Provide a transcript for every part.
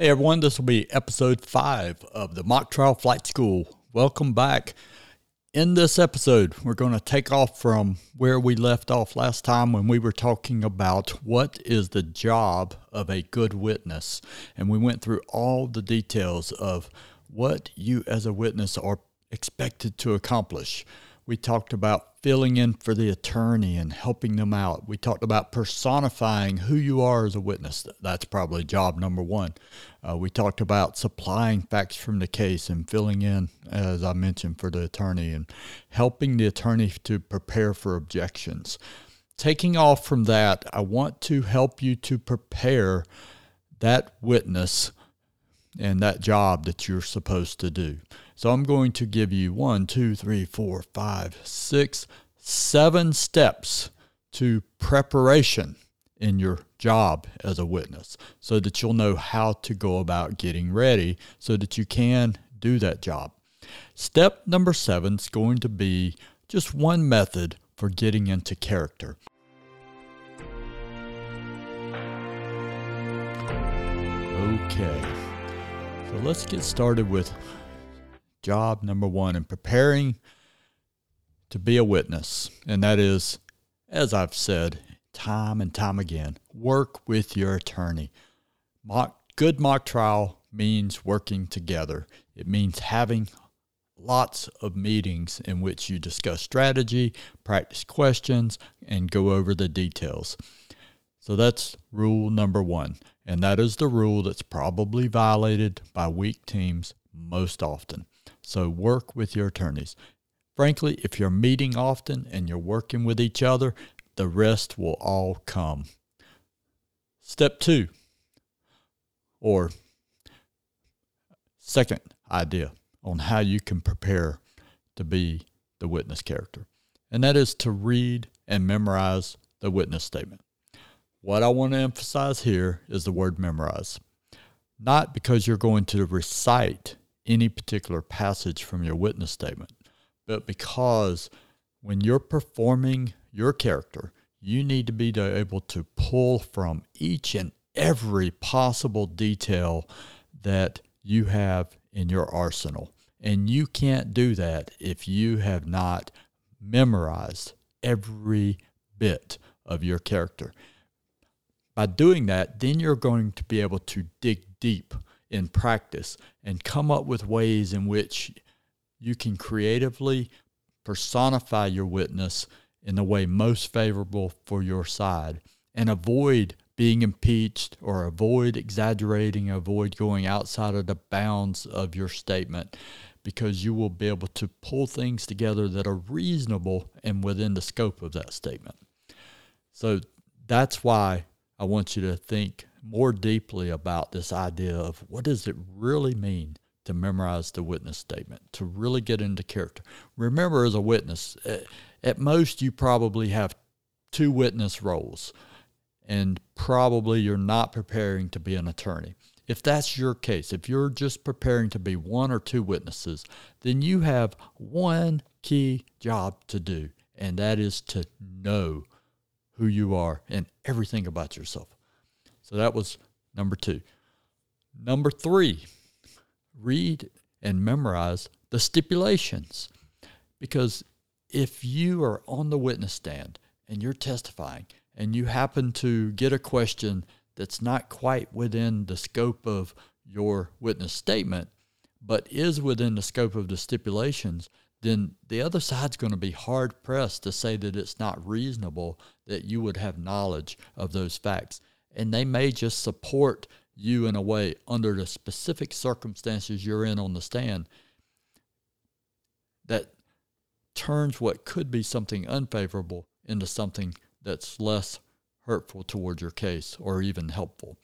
Hey everyone, this will be episode five of the Mock Trial Flight School. Welcome back. In this episode, we're going to take off from where we left off last time when we were talking about what is the job of a good witness. And we went through all the details of what you as a witness are expected to accomplish. We talked about filling in for the attorney and helping them out. We talked about personifying who you are as a witness. That's probably job number one. Uh, we talked about supplying facts from the case and filling in, as I mentioned, for the attorney and helping the attorney to prepare for objections. Taking off from that, I want to help you to prepare that witness and that job that you're supposed to do. So I'm going to give you one, two, three, four, five, six, seven steps to preparation in your job as a witness so that you'll know how to go about getting ready so that you can do that job. Step number seven is going to be just one method for getting into character. Okay, so let's get started with job number one in preparing to be a witness, and that is, as I've said time and time again, work with your attorney. Mock, good mock trial means working together. It means having lots of meetings in which you discuss strategy, practice questions, and go over the details. So that's rule number one. And that is the rule that's probably violated by weak teams most often. So work with your attorneys. Frankly, if you're meeting often and you're working with each other, the rest will all come. Step two, or second idea on how you can prepare to be the witness character, and that is to read and memorize the witness statement. What I want to emphasize here is the word memorize. Not because you're going to recite any particular passage from your witness statement, but because when you're performing your character, you need to be able to pull from each and every possible detail that you have in your arsenal. And you can't do that if you have not memorized every bit of your character. By doing that, then you're going to be able to dig deep in practice and come up with ways in which you can creatively personify your witness in the way most favorable for your side and avoid being impeached or avoid exaggerating, avoid going outside of the bounds of your statement because you will be able to pull things together that are reasonable and within the scope of that statement. So that's why I want you to think more deeply about this idea of what does it really mean to memorize the witness statement, to really get into character. Remember, as a witness, at most you probably have two witness roles, and probably you're not preparing to be an attorney. If that's your case, if you're just preparing to be one or two witnesses, then you have one key job to do, and that is to know who you are and everything about yourself. So that was number two. Number three, read and memorize the stipulations. Because if you are on the witness stand and you're testifying and you happen to get a question that's not quite within the scope of your witness statement, but is within the scope of the stipulations, then the other side's going to be hard pressed to say that it's not reasonable that you would have knowledge of those facts and they may just support you in a way under the specific circumstances you're in on the stand that turns what could be something unfavorable into something that's less hurtful toward your case or even helpful.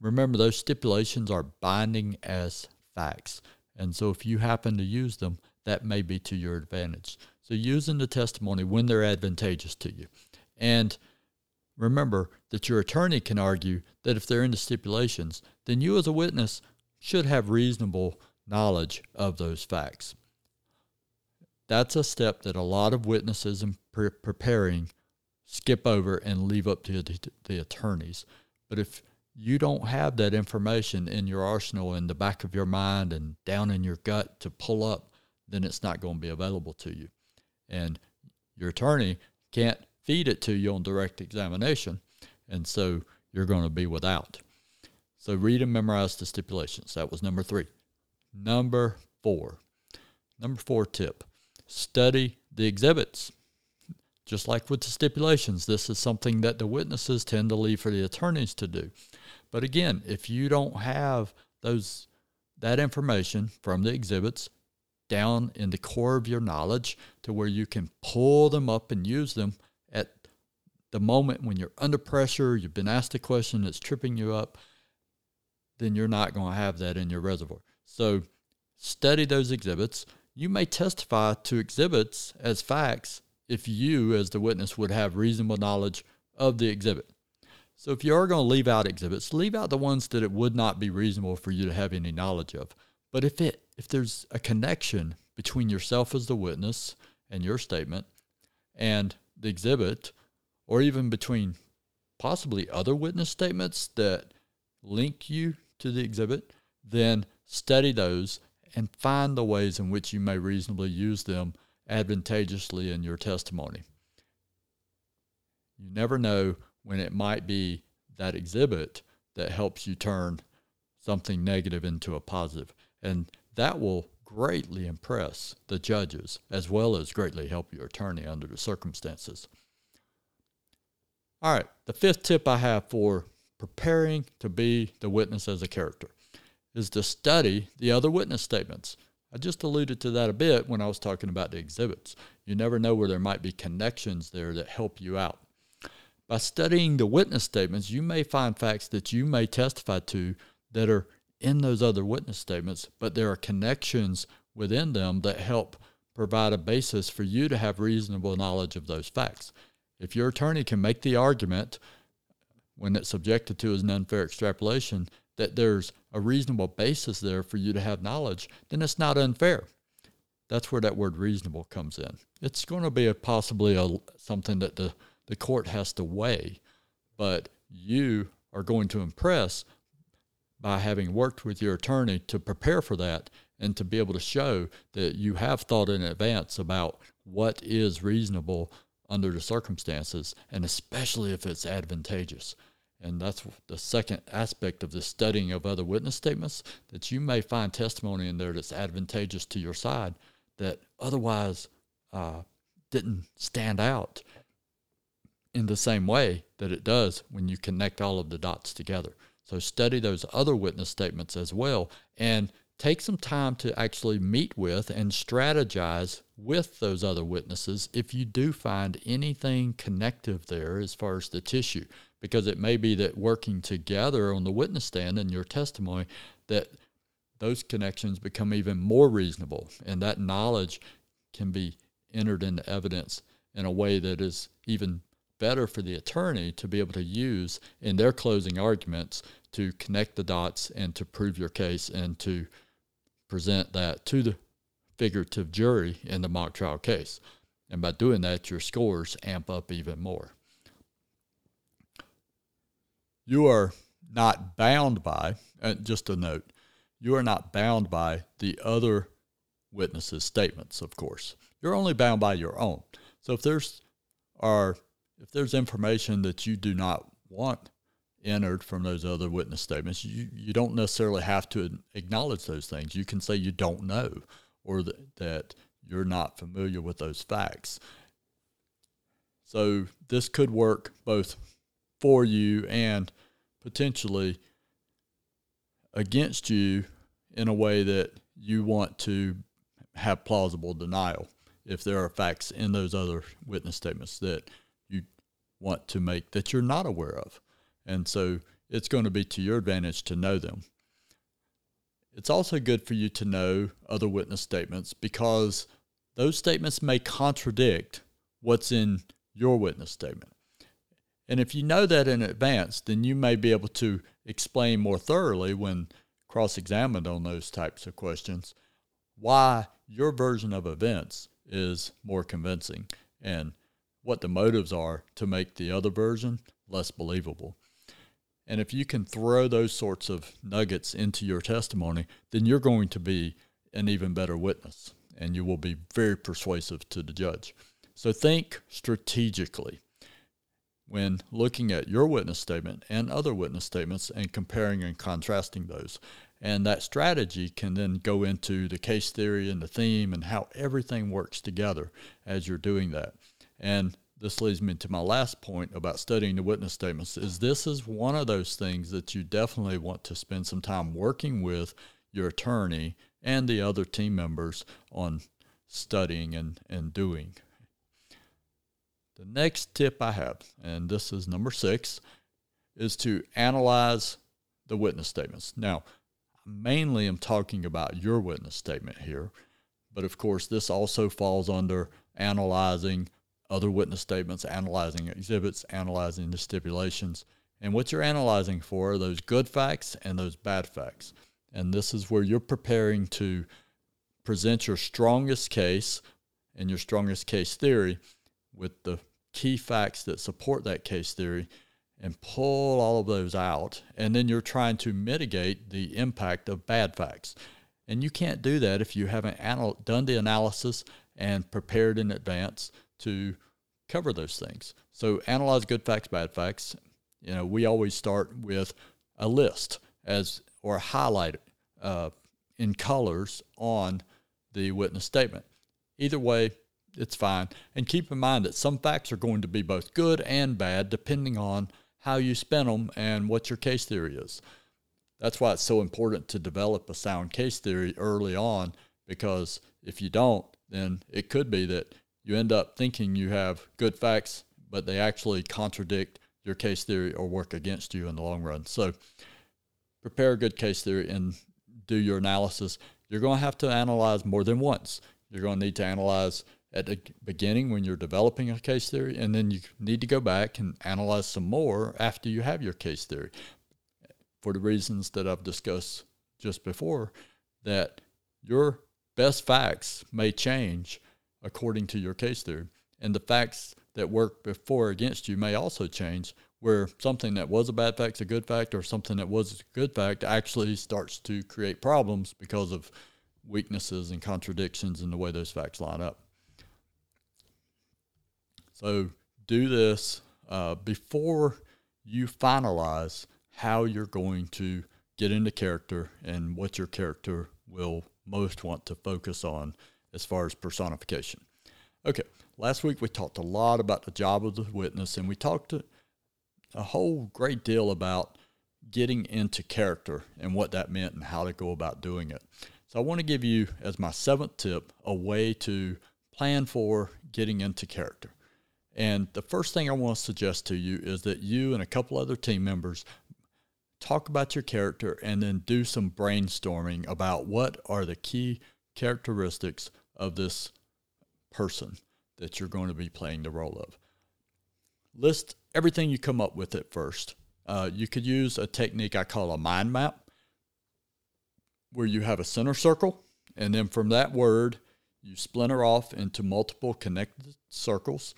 Remember, those stipulations are binding as facts. And so if you happen to use them, that may be to your advantage. So using the testimony when they're advantageous to you. And Remember that your attorney can argue that if they're in the stipulations, then you as a witness should have reasonable knowledge of those facts. That's a step that a lot of witnesses in pre- preparing skip over and leave up to the, the attorneys. But if you don't have that information in your arsenal in the back of your mind and down in your gut to pull up, then it's not going to be available to you. And your attorney can't feed it to you on direct examination. And so you're going to be without. So read and memorize the stipulations. That was number three. Number four. Number four tip study the exhibits. Just like with the stipulations, this is something that the witnesses tend to leave for the attorneys to do. But again, if you don't have those that information from the exhibits down in the core of your knowledge to where you can pull them up and use them at the moment when you're under pressure, you've been asked a question that's tripping you up, then you're not going to have that in your reservoir. So study those exhibits. You may testify to exhibits as facts if you, as the witness, would have reasonable knowledge of the exhibit. So if you are going to leave out exhibits, leave out the ones that it would not be reasonable for you to have any knowledge of. But if it if there's a connection between yourself as the witness and your statement and the exhibit, or even between possibly other witness statements that link you to the exhibit, then study those and find the ways in which you may reasonably use them advantageously in your testimony. You never know when it might be that exhibit that helps you turn something negative into a positive. And that will greatly impress the judges as well as greatly help your attorney under the circumstances. All right, the fifth tip I have for preparing to be the witness as a character is to study the other witness statements. I just alluded to that a bit when I was talking about the exhibits. You never know where there might be connections there that help you out. By studying the witness statements, you may find facts that you may testify to that are in those other witness statements, but there are connections within them that help provide a basis for you to have reasonable knowledge of those facts. If your attorney can make the argument when it's subjected to as an unfair extrapolation that there's a reasonable basis there for you to have knowledge, then it's not unfair. That's where that word reasonable comes in. It's going to be a possibly a, something that the the court has to weigh, but you are going to impress by having worked with your attorney to prepare for that and to be able to show that you have thought in advance about what is reasonable under the circumstances, and especially if it's advantageous. And that's the second aspect of the studying of other witness statements that you may find testimony in there that's advantageous to your side that otherwise uh, didn't stand out in the same way that it does when you connect all of the dots together. So study those other witness statements as well and take some time to actually meet with and strategize with those other witnesses if you do find anything connective there as far as the tissue. Because it may be that working together on the witness stand and your testimony that those connections become even more reasonable and that knowledge can be entered into evidence in a way that is even better for the attorney to be able to use in their closing arguments to connect the dots and to prove your case and to present that to the figurative jury in the mock trial case. And by doing that, your scores amp up even more. You are not bound by, uh, just a note, you are not bound by the other witnesses' statements, of course. You're only bound by your own. So if there's are if there's information that you do not want entered from those other witness statements, you, you don't necessarily have to acknowledge those things. You can say you don't know or that, that you're not familiar with those facts. So this could work both for you and potentially against you in a way that you want to have plausible denial if there are facts in those other witness statements that want to make that you're not aware of. And so it's going to be to your advantage to know them. It's also good for you to know other witness statements because those statements may contradict what's in your witness statement. And if you know that in advance, then you may be able to explain more thoroughly when cross examined on those types of questions why your version of events is more convincing and what the motives are to make the other version less believable. And if you can throw those sorts of nuggets into your testimony, then you're going to be an even better witness and you will be very persuasive to the judge. So think strategically when looking at your witness statement and other witness statements and comparing and contrasting those. And that strategy can then go into the case theory and the theme and how everything works together as you're doing that. And this leads me to my last point about studying the witness statements is this is one of those things that you definitely want to spend some time working with your attorney and the other team members on studying and, and doing. The next tip I have, and this is number six, is to analyze the witness statements. Now, mainly I'm talking about your witness statement here, but of course, this also falls under analyzing other witness statements, analyzing exhibits, analyzing the stipulations. And what you're analyzing for are those good facts and those bad facts. And this is where you're preparing to present your strongest case and your strongest case theory with the key facts that support that case theory and pull all of those out. And then you're trying to mitigate the impact of bad facts. And you can't do that if you haven't anal- done the analysis and prepared in advance to cover those things. So analyze good facts, bad facts. You know, we always start with a list as or highlight uh, in colors on the witness statement. Either way, it's fine. And keep in mind that some facts are going to be both good and bad depending on how you spin them and what your case theory is. That's why it's so important to develop a sound case theory early on because if you don't, then it could be that you end up thinking you have good facts, but they actually contradict your case theory or work against you in the long run. So prepare a good case theory and do your analysis. You're going to have to analyze more than once. You're going to need to analyze at the beginning when you're developing a case theory, and then you need to go back and analyze some more after you have your case theory for the reasons that I've discussed just before that your best facts may change according to your case theory. And the facts that work before against you may also change, where something that was a bad fact is a good fact, or something that was a good fact actually starts to create problems because of weaknesses and contradictions in the way those facts line up. So do this uh, before you finalize how you're going to get into character and what your character will most want to focus on as far as personification. Okay, last week we talked a lot about the job of the witness, and we talked a whole great deal about getting into character and what that meant and how to go about doing it. So I want to give you, as my seventh tip, a way to plan for getting into character. And the first thing I want to suggest to you is that you and a couple other team members talk about your character and then do some brainstorming about what are the key characteristics of this person that you're going to be playing the role of. List everything you come up with at first. Uh, you could use a technique I call a mind map, where you have a center circle, and then from that word, you splinter off into multiple connected circles.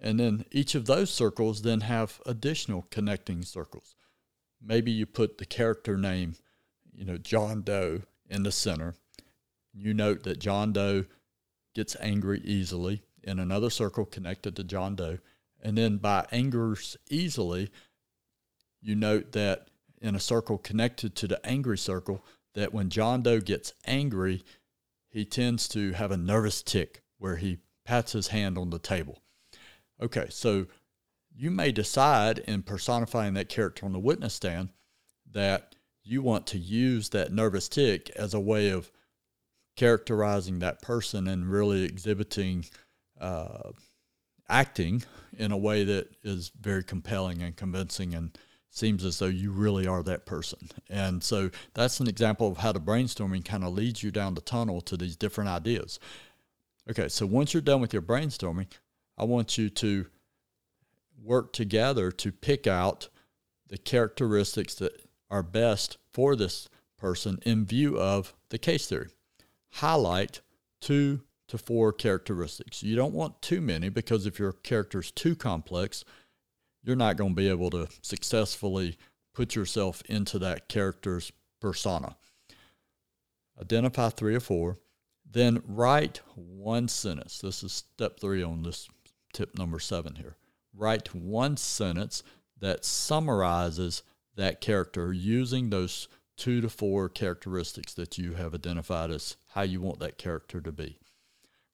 And then each of those circles then have additional connecting circles. Maybe you put the character name, you know, John Doe in the center, you note that John Doe gets angry easily in another circle connected to John Doe. And then by angers easily, you note that in a circle connected to the angry circle, that when John Doe gets angry, he tends to have a nervous tic where he pats his hand on the table. Okay, so you may decide in personifying that character on the witness stand that you want to use that nervous tic as a way of characterizing that person and really exhibiting uh, acting in a way that is very compelling and convincing and seems as though you really are that person. And so that's an example of how the brainstorming kind of leads you down the tunnel to these different ideas. Okay, so once you're done with your brainstorming, I want you to work together to pick out the characteristics that are best for this person in view of the case theory highlight two to four characteristics. You don't want too many because if your character is too complex, you're not going to be able to successfully put yourself into that character's persona. Identify three or four, then write one sentence. This is step three on this tip number seven here. Write one sentence that summarizes that character using those two to four characteristics that you have identified as how you want that character to be.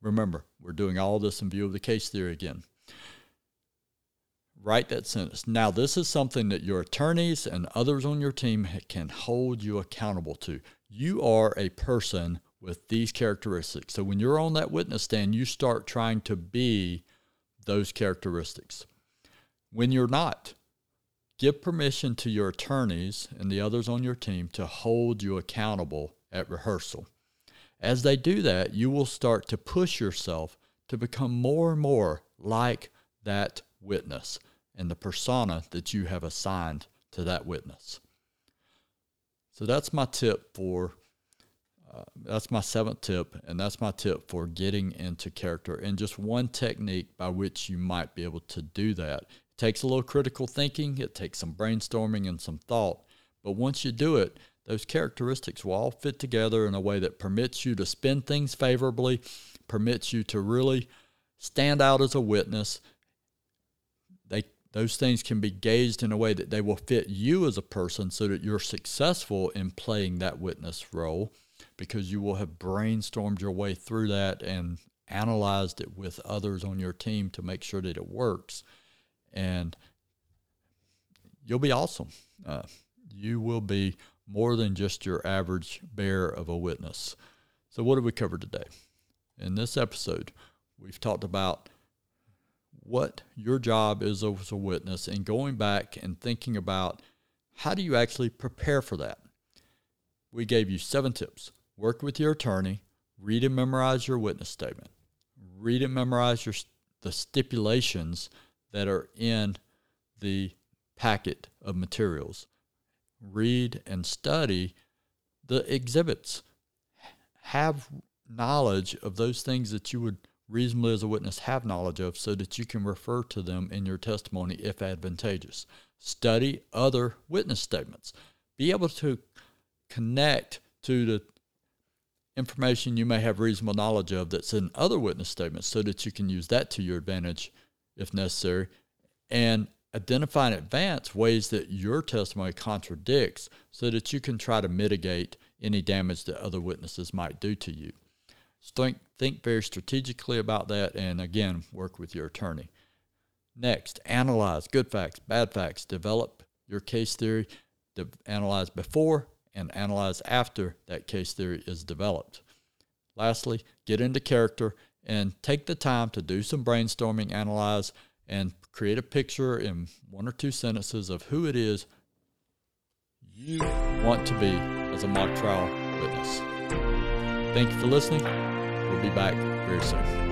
Remember, we're doing all this in view of the case theory again. Write that sentence. Now, this is something that your attorneys and others on your team can hold you accountable to. You are a person with these characteristics. So when you're on that witness stand, you start trying to be those characteristics. When you're not, give permission to your attorneys and the others on your team to hold you accountable at rehearsal. As they do that, you will start to push yourself to become more and more like that witness and the persona that you have assigned to that witness. So that's my tip for uh, that's my seventh tip, and that's my tip for getting into character. And just one technique by which you might be able to do that. It takes a little critical thinking, it takes some brainstorming and some thought. But once you do it, those characteristics will all fit together in a way that permits you to spin things favorably, permits you to really stand out as a witness. They those things can be gauged in a way that they will fit you as a person so that you're successful in playing that witness role because you will have brainstormed your way through that and analyzed it with others on your team to make sure that it works. And you'll be awesome. Uh, you will be more than just your average bear of a witness. So, what have we covered today? In this episode, we've talked about what your job is as a witness and going back and thinking about how do you actually prepare for that. We gave you seven tips. Work with your attorney, read and memorize your witness statement, read and memorize your, the stipulations that are in the packet of materials, read and study the exhibits. Have knowledge of those things that you would reasonably as a witness have knowledge of so that you can refer to them in your testimony if advantageous. Study other witness statements. Be able to connect to the information you may have reasonable knowledge of that's in other witness statements so that you can use that to your advantage if necessary. And identify in advance ways that your testimony contradicts so that you can try to mitigate any damage that other witnesses might do to you. Think, think very strategically about that and again, work with your attorney. Next, analyze good facts, bad facts, develop your case theory, de- analyze before and analyze after that case theory is developed. Lastly, get into character and take the time to do some brainstorming, analyze, and create a picture in one or two sentences of who it is you want to be as a mock trial witness. Thank you for listening. We'll be back very soon.